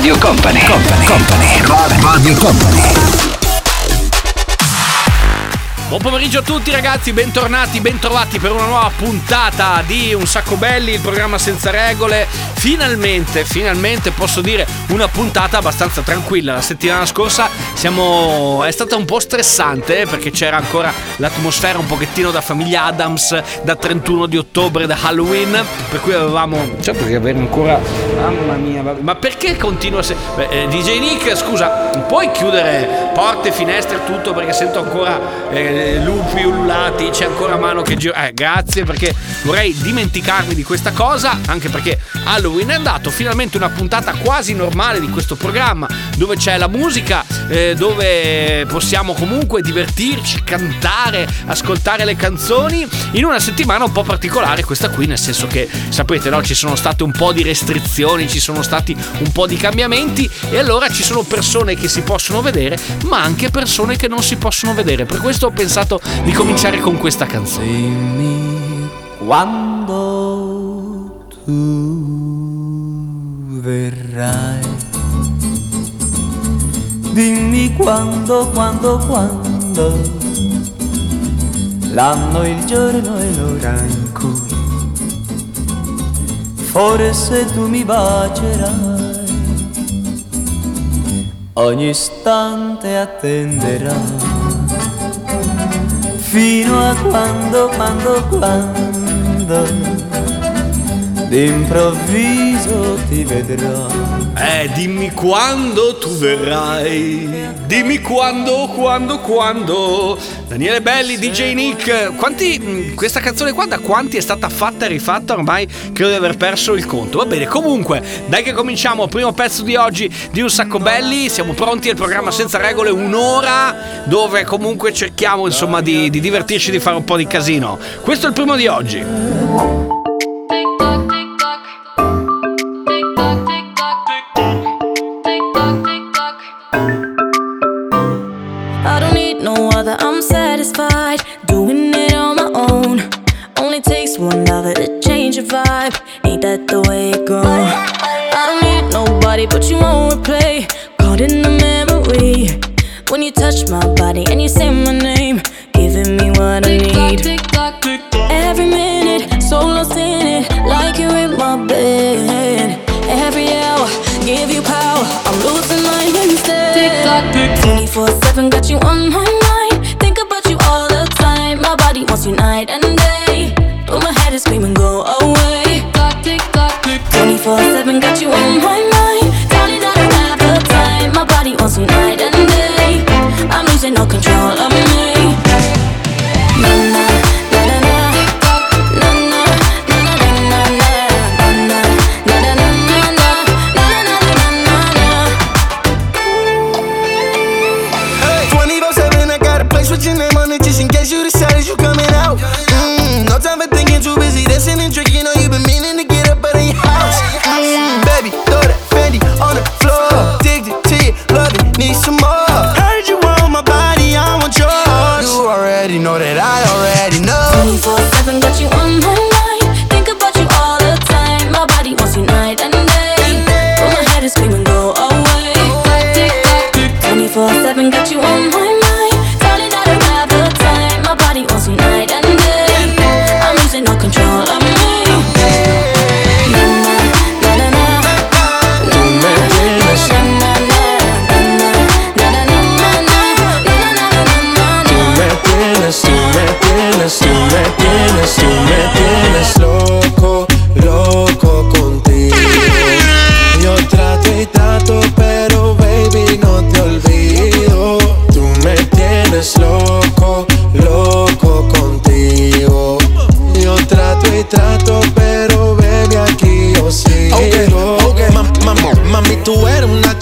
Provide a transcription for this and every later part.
Radio Company, Company, Company, Radio Company. Buon pomeriggio a tutti ragazzi, bentornati, bentrovati per una nuova puntata di Un Sacco Belli, il programma senza regole. Finalmente, finalmente posso dire una puntata abbastanza tranquilla. La settimana scorsa siamo... è stata un po' stressante perché c'era ancora l'atmosfera un pochettino da famiglia Adams, da 31 di ottobre, da Halloween, per cui avevamo... Certo che avere ancora... Mamma mia, vabbè. ma perché continua se... Beh, eh, DJ Nick, scusa, puoi chiudere porte, finestre tutto perché sento ancora... Eh, lupi ululati, c'è ancora mano che gira. Eh, grazie perché vorrei dimenticarmi di questa cosa, anche perché Halloween è andato, finalmente una puntata quasi normale di questo programma, dove c'è la musica, eh, dove possiamo comunque divertirci, cantare, ascoltare le canzoni, in una settimana un po' particolare questa qui, nel senso che sapete, no, ci sono state un po' di restrizioni, ci sono stati un po' di cambiamenti e allora ci sono persone che si possono vedere, ma anche persone che non si possono vedere. Per questo ho pensato di cominciare con questa canzone. Quando tu verrai. Dimmi quando, quando, quando. L'anno, il giorno e l'ora in cui forse tu mi bacerai. Ogni istante attenderai fino a quando, quando, quando d'improvviso ti vedrò. Eh, dimmi quando tu verrai. Dimmi quando, quando, quando. Daniele Belli, DJ Nick. Quanti. mh, Questa canzone qua da quanti è stata fatta e rifatta? Ormai credo di aver perso il conto. Va bene, comunque, dai che cominciamo. Primo pezzo di oggi di Un Sacco Belli. Siamo pronti al programma senza regole, un'ora dove comunque cerchiamo insomma di, di divertirci, di fare un po' di casino. Questo è il primo di oggi.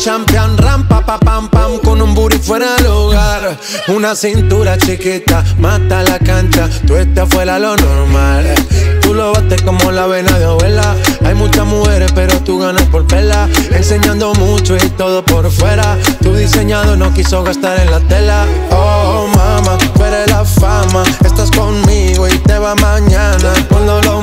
Champion, rampa, pa, pam, pam, con un booty fuera del hogar. Una cintura chiquita, mata la cancha, tú estás fuera lo normal. Tú lo bates como la vena de abuela. Hay muchas mujeres, pero tú ganas por pela. Enseñando mucho y todo por fuera. Tu diseñado no quiso gastar en la tela. Oh, mama, eres la fama. Estás conmigo y te va mañana. Cuando lo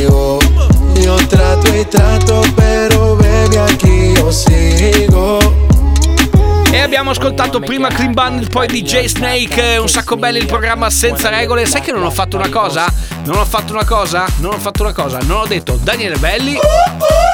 Trato y trato, pero baby, aquí yo sigo. E abbiamo ascoltato prima Clean Bandit, poi DJ Snake, un sacco belli il programma senza regole. Sai che non ho fatto una cosa? Non ho fatto una cosa? Non ho fatto una cosa. Non ho detto Daniele Belli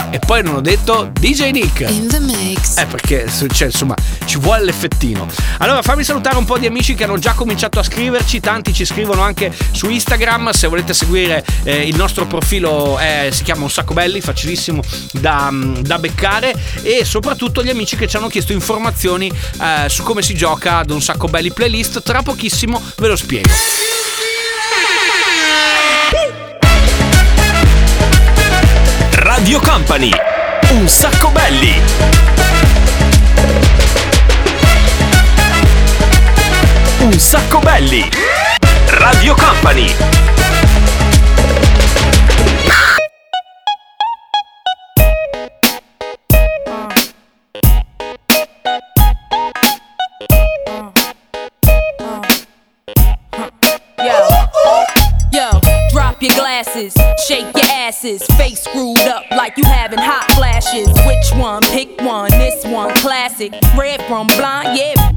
e poi non ho detto DJ Nick. In the mix. Eh, perché cioè, insomma ci vuole l'effettino. Allora, fammi salutare un po' di amici che hanno già cominciato a scriverci. Tanti ci scrivono anche su Instagram. Se volete seguire eh, il nostro profilo, eh, si chiama Un Sacco Belli, facilissimo da, da, beccare. E soprattutto gli amici che ci hanno chiesto informazioni eh, su come si gioca ad Un Sacco Belli playlist. Tra pochissimo ve lo spiego. Radio Company. Un sacco belli. Un sacco belli. Radio Company. your glasses, shake your asses, face screwed up like you having hot flashes. Which one? Pick one. This one, classic. Red from blind, yeah.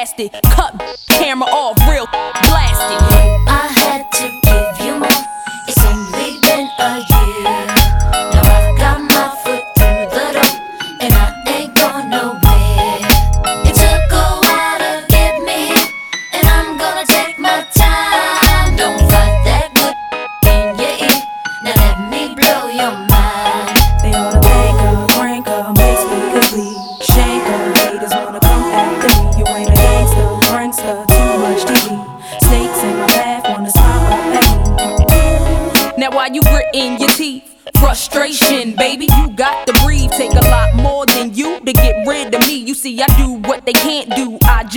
cast it, cut camera off, real blasted. I had to give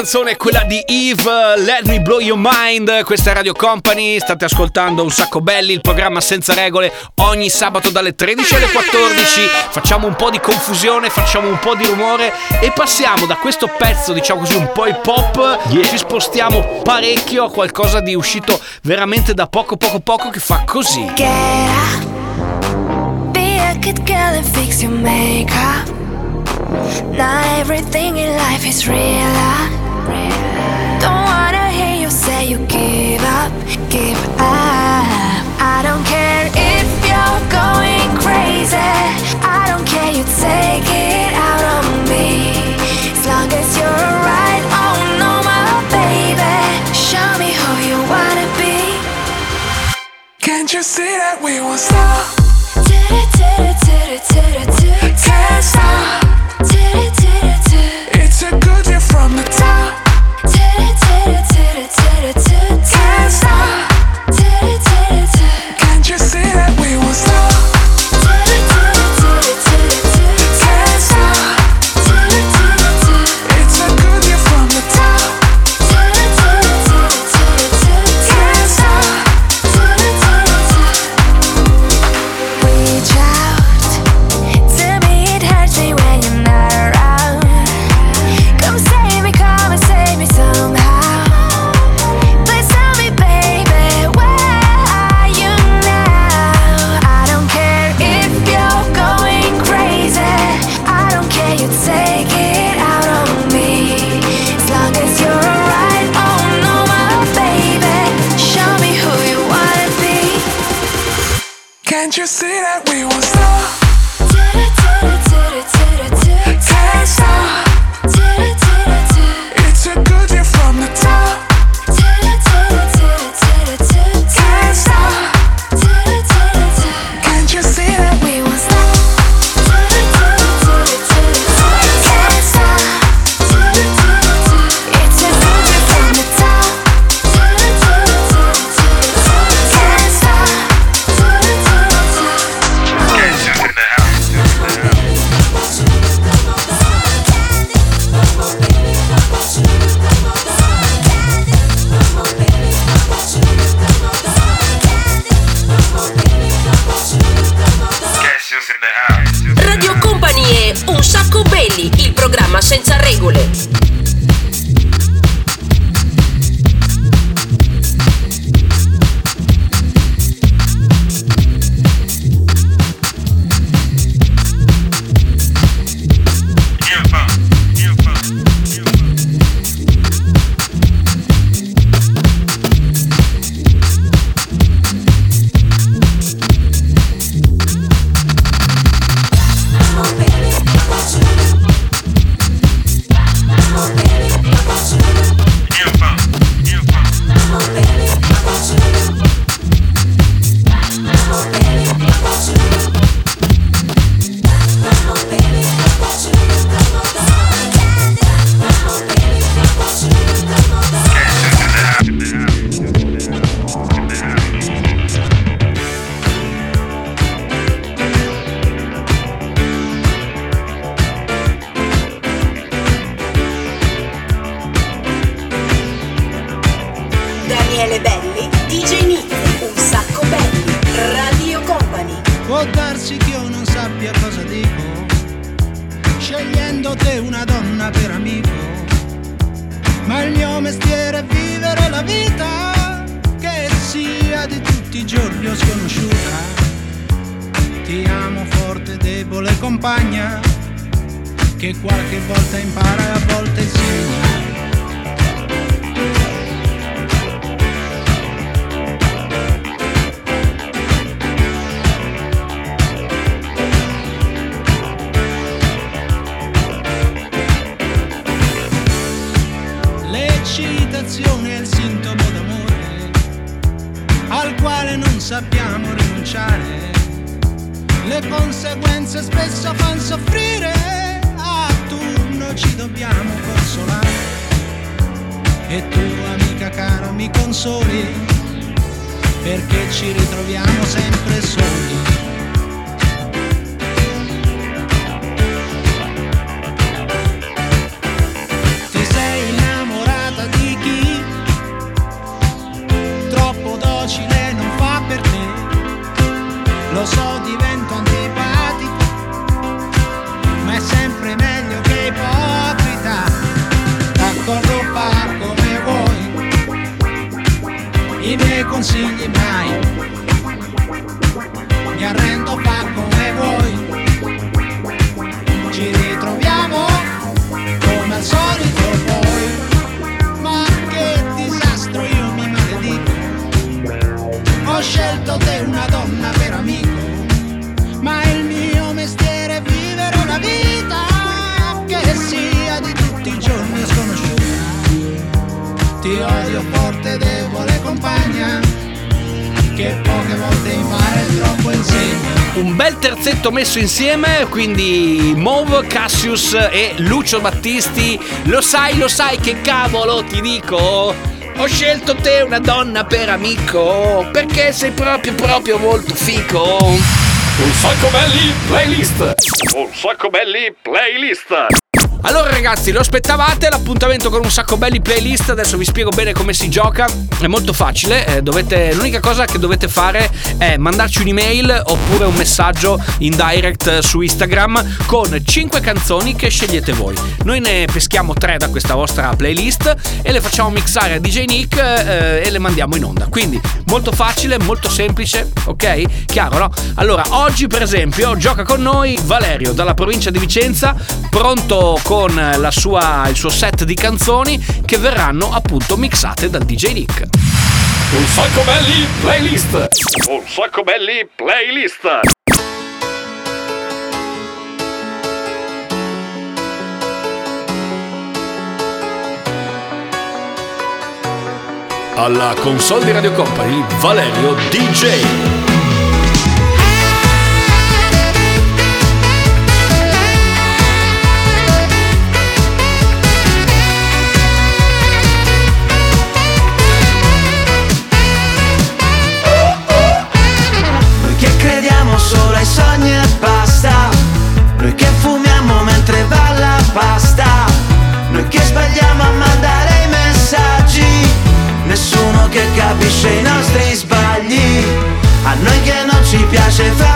canzone è quella di Eve, Let Me Blow Your Mind. Questa è Radio Company. State ascoltando un sacco belli, il programma senza regole. Ogni sabato dalle 13 alle 14. Facciamo un po' di confusione, facciamo un po' di rumore e passiamo da questo pezzo, diciamo così, un po' hip hop. Ci spostiamo parecchio a qualcosa di uscito veramente da poco, poco, poco che fa così. Get up, be a good girl and fix your makeup. Not everything in life is real. Don't wanna hear you say you give up, give up. I don't care if you're going crazy. I don't care you take it out on me. As long as you're oh no, my baby. Show me who you wanna be. Can't you see that we won't stop? Can't you see that we will stop? sappiamo rinunciare. Le conseguenze spesso fanno soffrire, a turno ci dobbiamo consolare. E tu amica cara mi consoli, perché ci ritroviamo sempre soli. Messo insieme, quindi Move, Cassius e Lucio Battisti. Lo sai, lo sai che cavolo ti dico? Ho scelto te una donna per amico, perché sei proprio proprio molto fico. Un sacco belli playlist. Un sacco belli playlist. Allora ragazzi, lo aspettavate l'appuntamento con un sacco belli playlist, adesso vi spiego bene come si gioca, è molto facile, eh, dovete, l'unica cosa che dovete fare è mandarci un'email oppure un messaggio in direct eh, su Instagram con 5 canzoni che scegliete voi. Noi ne peschiamo 3 da questa vostra playlist e le facciamo mixare a DJ Nick eh, e le mandiamo in onda. Quindi molto facile, molto semplice, ok? Chiaro, no? Allora, oggi per esempio gioca con noi Valerio dalla provincia di Vicenza, pronto con sua, il suo set di canzoni che verranno appunto mixate dal DJ Nick. Un sacco belli playlist. Un sacco belli playlist. Alla console di Radio Company, Valerio DJ. Ai sogni e basta. Noi che fumiamo mentre va la pasta. Noi che sbagliamo a mandare i messaggi. Nessuno che capisce i nostri sbagli. A noi che non ci piace fare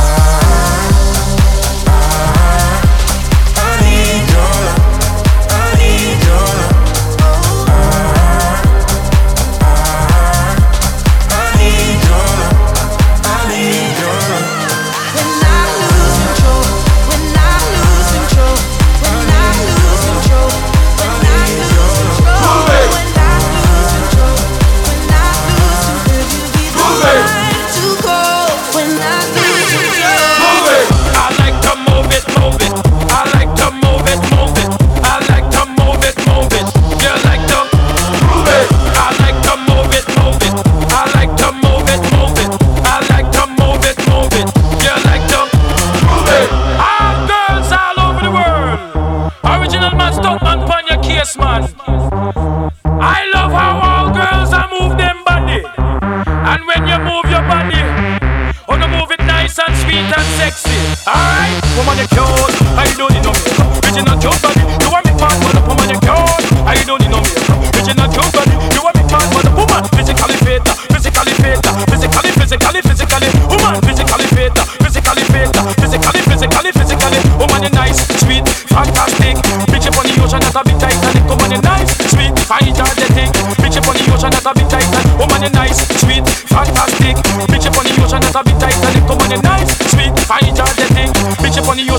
I I don't enough. Bitch, not your body.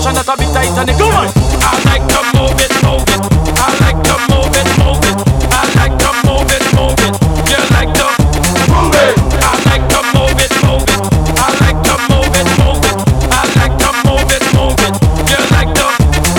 Bitch up on the ocean, that's a bit Titanic. Come on, I like to move it, move it. I like to move it, move it. I like to move it, move it. You like to move it. I like to move it, move it. I like to move it, move it. I like to move it, move it. You like to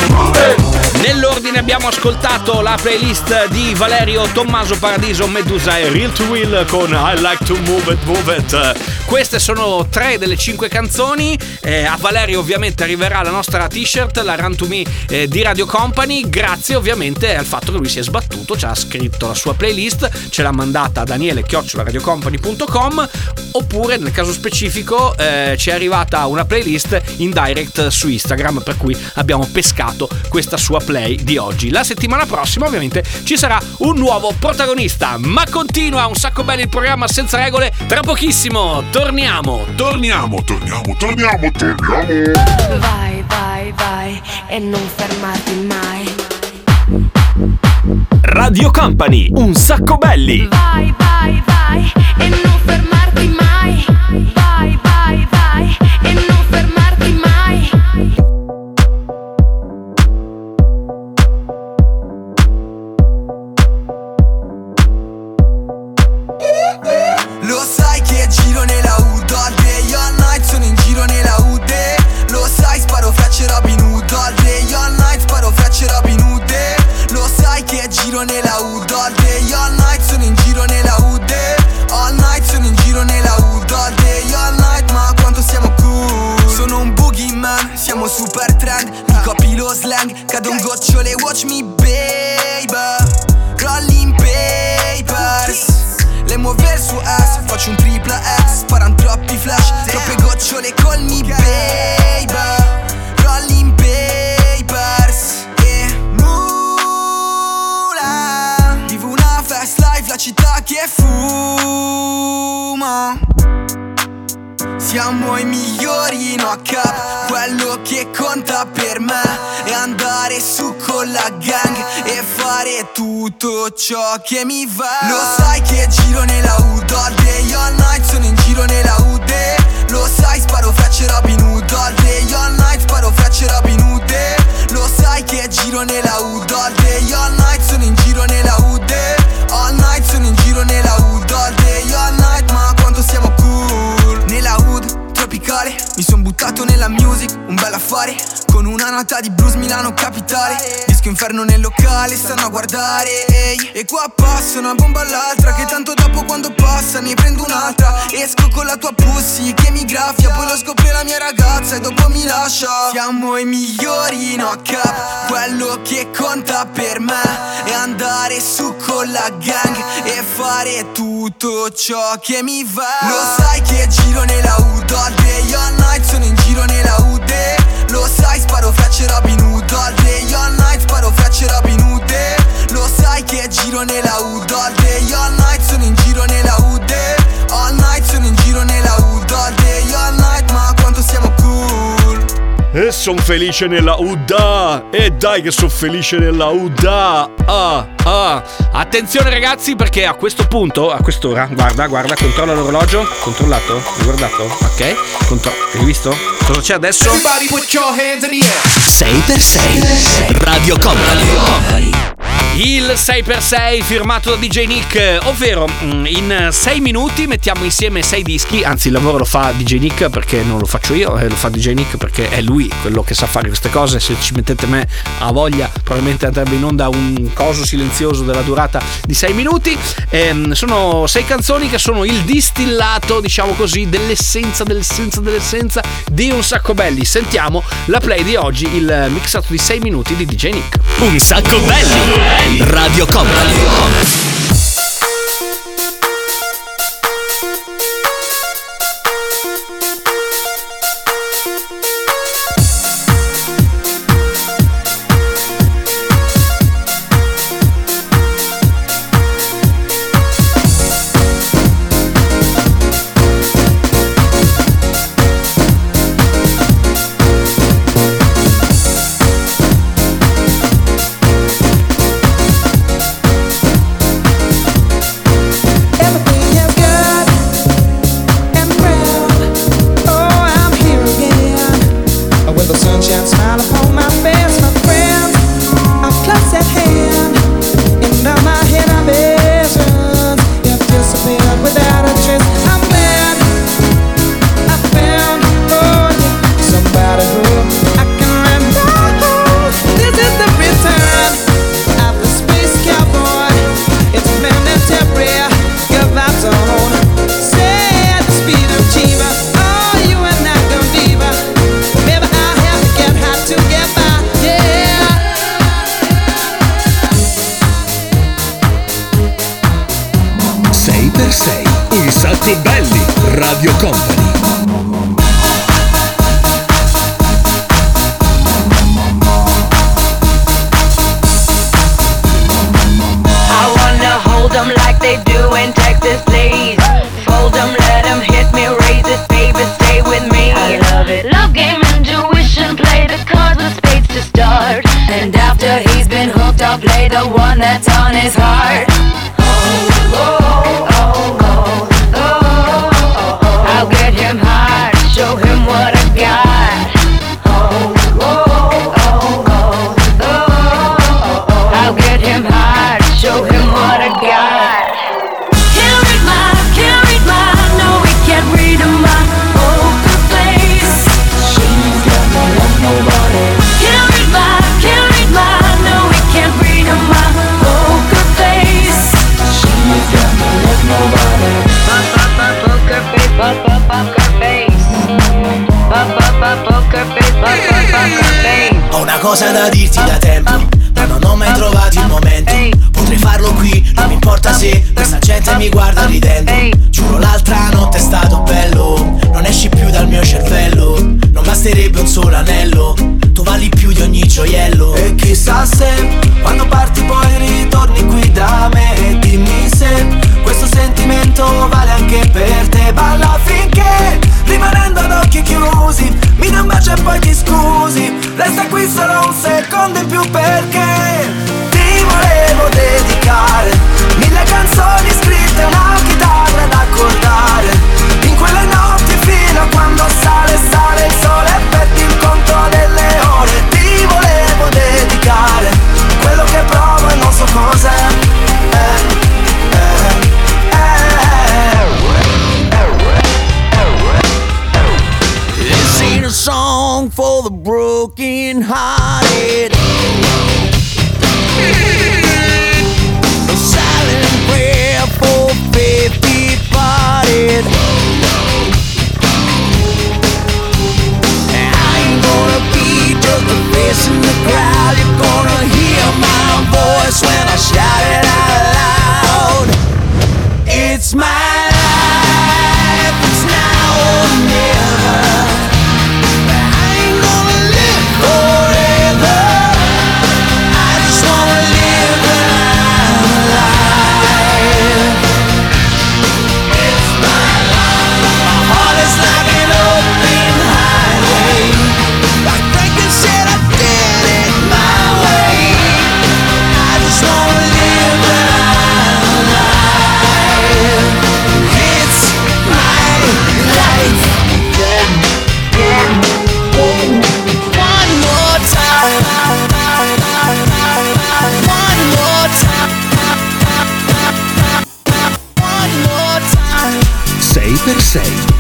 move it. Nell'ordine abbiamo ascoltato la playlist di Valerio Tommaso Paradiso Medusa e Real to Will con I Like to Move It Move It. Queste sono tre delle cinque canzoni. Eh, a Valerio ovviamente arriverà la nostra t-shirt, la Run to Me eh, di Radio Company, grazie ovviamente al fatto che lui si è sbattuto, ci ha scritto la sua playlist, ce l'ha mandata a Daniele radiocompany.com oppure nel caso specifico eh, ci è arrivata una playlist in direct su Instagram per cui abbiamo pescato questa sua play di oggi. La settimana prossima ovviamente ci sarà un nuovo protagonista, ma continua un sacco bello il programma senza regole. Tra pochissimo torniamo. Torniamo, torniamo, torniamo, torniamo. Vai, vai, vai e non fermarti mai. Radio Company, un sacco belli. Vai, vai, vai e non fermarti mai. Vai, vai, vai e non fermarti buttato nella music, un bel affare Con una nota di blues Milano capitale. Disco inferno nel locale, stanno a guardare. Ehi. E qua passa una bomba all'altra Che tanto dopo quando passa ne prendo un'altra. Esco con la tua pussy che mi graffia Poi lo scopre la mia ragazza e dopo mi lascia. Siamo i migliori in cap. Quello che conta per me È andare su con la gang E fare tutto ciò che mi va. Lo sai che giro nella UD All day, all night sono in giro nella UD Lo sai sparo frecce Robin Hood All day, all night sparo frecce Robin Hood. Lo sai che giro nella UD All day, all night sono in giro nella UD All night sono in giro nella UD All day, all night ma quanto siamo cool E son felice nella UDA! E dai che son felice nella UDA! Ah, ah! Attenzione ragazzi perché a questo punto, a quest'ora, guarda, guarda, controlla l'orologio. Controllato? Guardato? Ok. Contro- hai visto? Cosa c'è adesso? 6x6 Radio Company. Il 6x6 firmato da DJ Nick, ovvero mm, in 6 minuti mettiamo insieme 6 dischi, anzi il lavoro lo fa DJ Nick perché non lo faccio io, eh, lo fa DJ Nick perché è lui quello che sa fare queste cose, se ci mettete me a voglia probabilmente andrebbe in onda un coso silenzioso della durata di 6 minuti. Ehm, sono 6 canzoni che sono il distillato, diciamo così, dell'essenza, dell'essenza, dell'essenza di un sacco belli. Sentiamo la play di oggi, il mixato di 6 minuti di DJ Nick. Un sacco belli. Radio Company.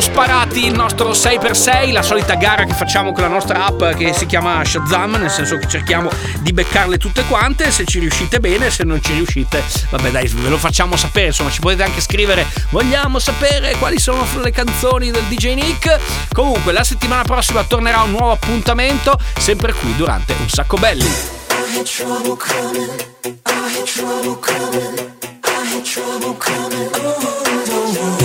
sparati il nostro 6x6, la solita gara che facciamo con la nostra app che si chiama Shazam, nel senso che cerchiamo di beccarle tutte quante, se ci riuscite bene, se non ci riuscite, vabbè dai, ve lo facciamo sapere, insomma ci potete anche scrivere, vogliamo sapere quali sono le canzoni del DJ Nick. Comunque la settimana prossima tornerà un nuovo appuntamento, sempre qui durante Un Sacco Belli. I had trouble coming, I had trouble coming, oh, oh, oh.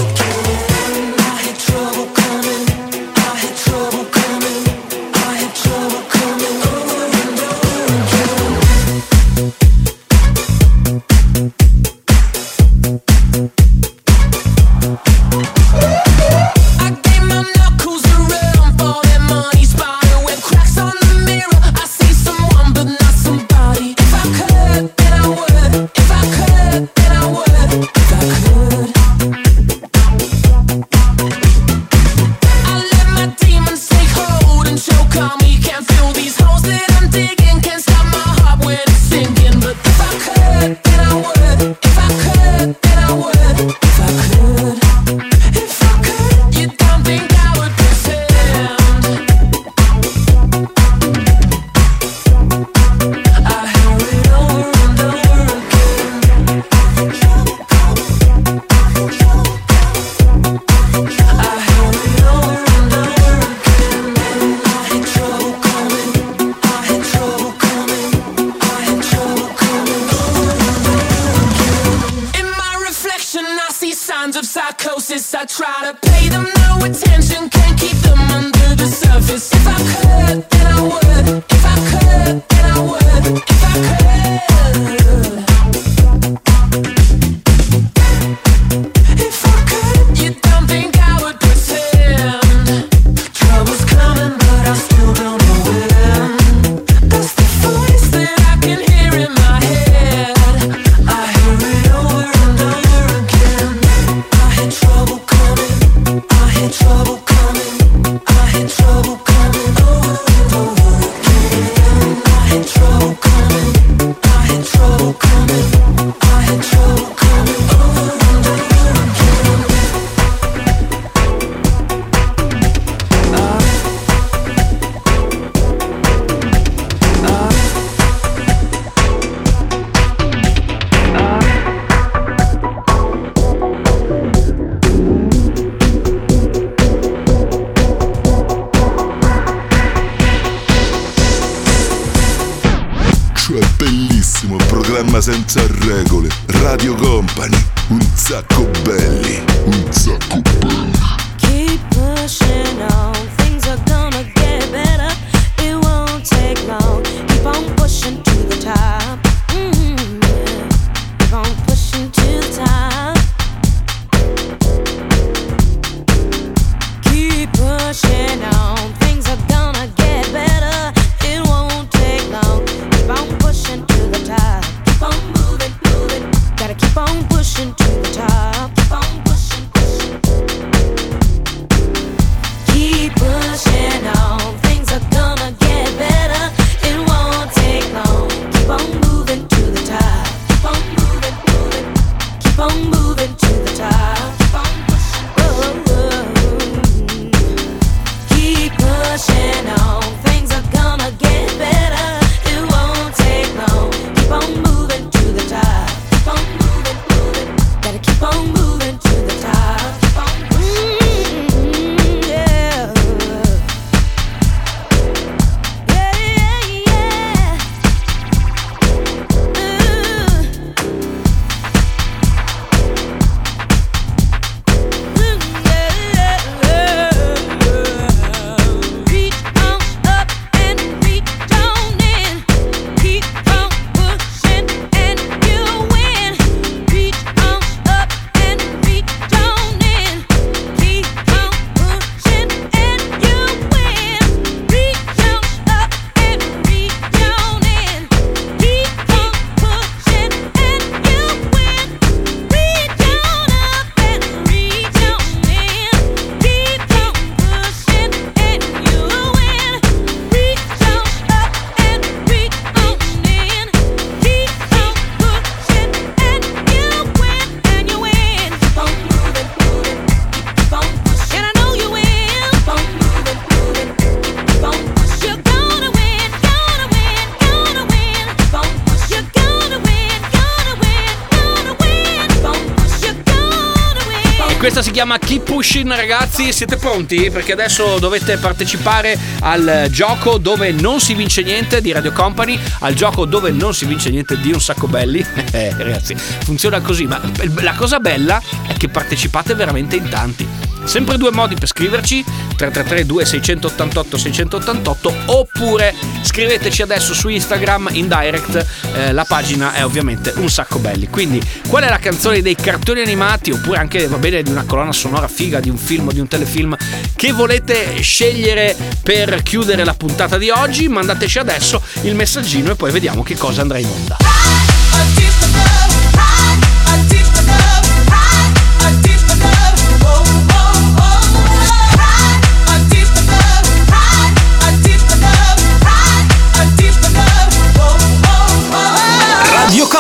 Questa si chiama Keep Pushing ragazzi, siete pronti? Perché adesso dovete partecipare al gioco dove non si vince niente di Radio Company, al gioco dove non si vince niente di un sacco belli. Eh, ragazzi, funziona così, ma la cosa bella è che partecipate veramente in tanti. Sempre due modi per scriverci 333 2688 688 oppure scriveteci adesso su Instagram in direct eh, la pagina è ovviamente un sacco belli. Quindi qual è la canzone dei cartoni animati? Oppure anche va bene di una colonna sonora figa di un film di un telefilm che volete scegliere per chiudere la puntata di oggi? Mandateci adesso il messaggino e poi vediamo che cosa andrà in onda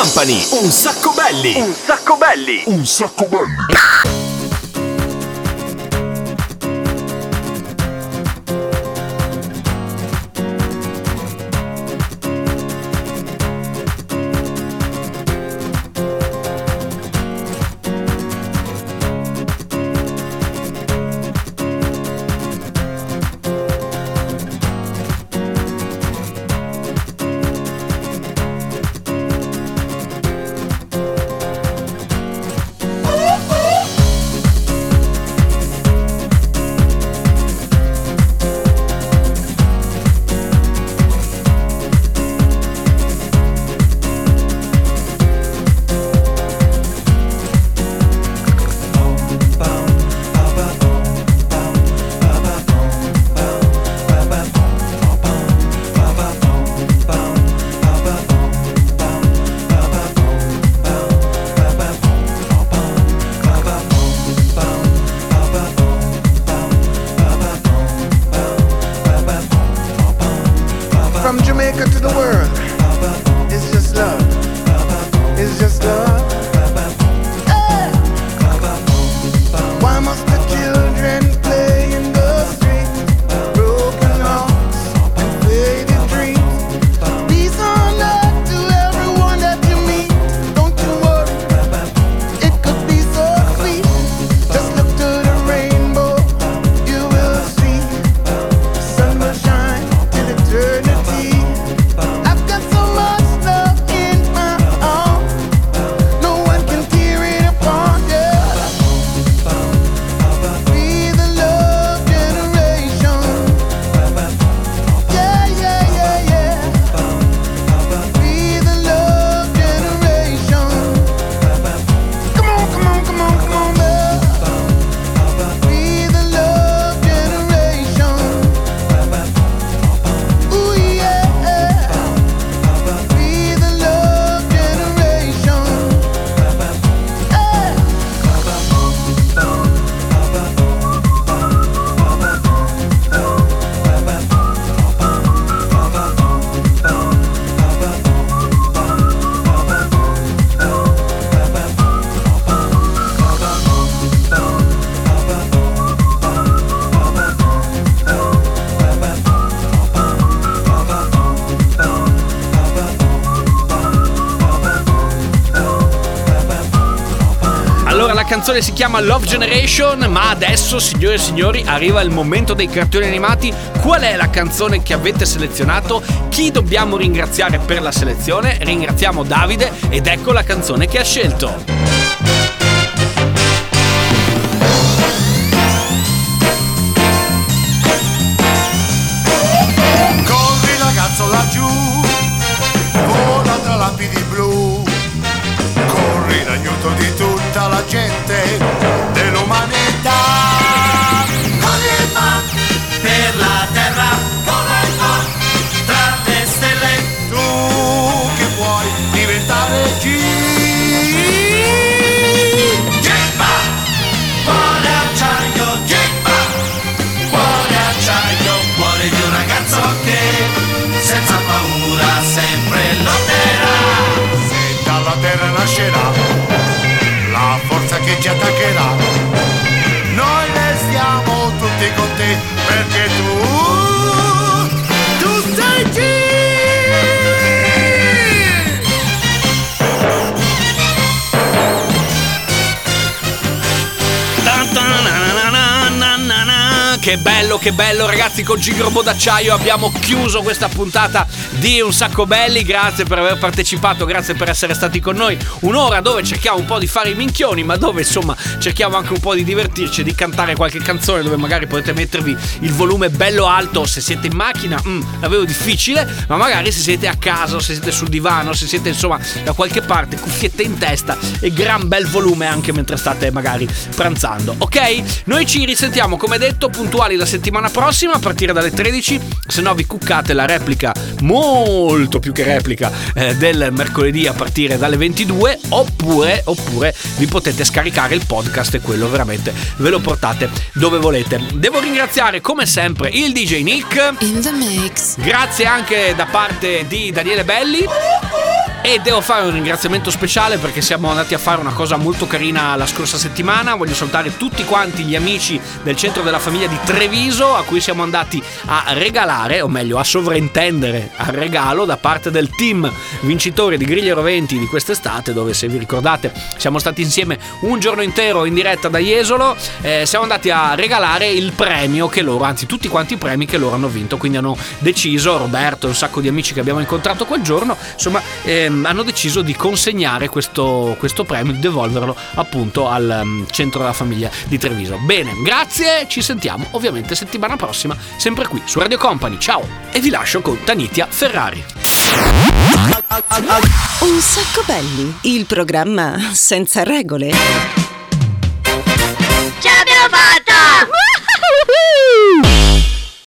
Company, un sacco belli. Un sacco belli. Un sacco belli. Canzone si chiama Love Generation, ma adesso, signore e signori, arriva il momento dei cartoni animati. Qual è la canzone che avete selezionato? Chi dobbiamo ringraziare per la selezione? Ringraziamo Davide ed ecco la canzone che ha scelto. Che bello, ragazzi, con Gigrobo d'acciaio abbiamo chiuso questa puntata di Un Sacco Belli, grazie per aver partecipato, grazie per essere stati con noi, un'ora dove cerchiamo un po' di fare i minchioni, ma dove insomma cerchiamo anche un po' di divertirci, di cantare qualche canzone dove magari potete mettervi il volume bello alto, se siete in macchina, mm, l'avevo difficile, ma magari se siete a casa, se siete sul divano, se siete insomma da qualche parte, cuffiette in testa e gran bel volume anche mentre state magari pranzando, ok? Noi ci risentiamo come detto puntuali la settimana prossima a partire dalle 13, se no vi cuccate la replica, molto più che replica, eh, del mercoledì a partire dalle 22 oppure, oppure vi potete scaricare il podcast e quello veramente ve lo portate dove volete. Devo ringraziare come sempre il DJ Nick. In the mix. Grazie anche da parte di Daniele Belli. E devo fare un ringraziamento speciale perché siamo andati a fare una cosa molto carina la scorsa settimana. Voglio salutare tutti quanti gli amici del centro della famiglia di Treviso a cui siamo andati a regalare, o meglio a sovrintendere al regalo da parte del team vincitore di Griglie Roventi di quest'estate, dove se vi ricordate siamo stati insieme un giorno intero in diretta da Jesolo. Eh, siamo andati a regalare il premio che loro, anzi tutti quanti i premi che loro hanno vinto. Quindi hanno deciso, Roberto e un sacco di amici che abbiamo incontrato quel giorno, insomma, ehm, hanno deciso di consegnare questo, questo premio, di devolverlo appunto al um, centro della famiglia di Treviso. Bene, grazie, ci sentiamo ovviamente settimana prossima, sempre qui su Radio Company. Ciao e vi lascio con Tanitia Ferrari. Un sacco belli, il programma senza regole.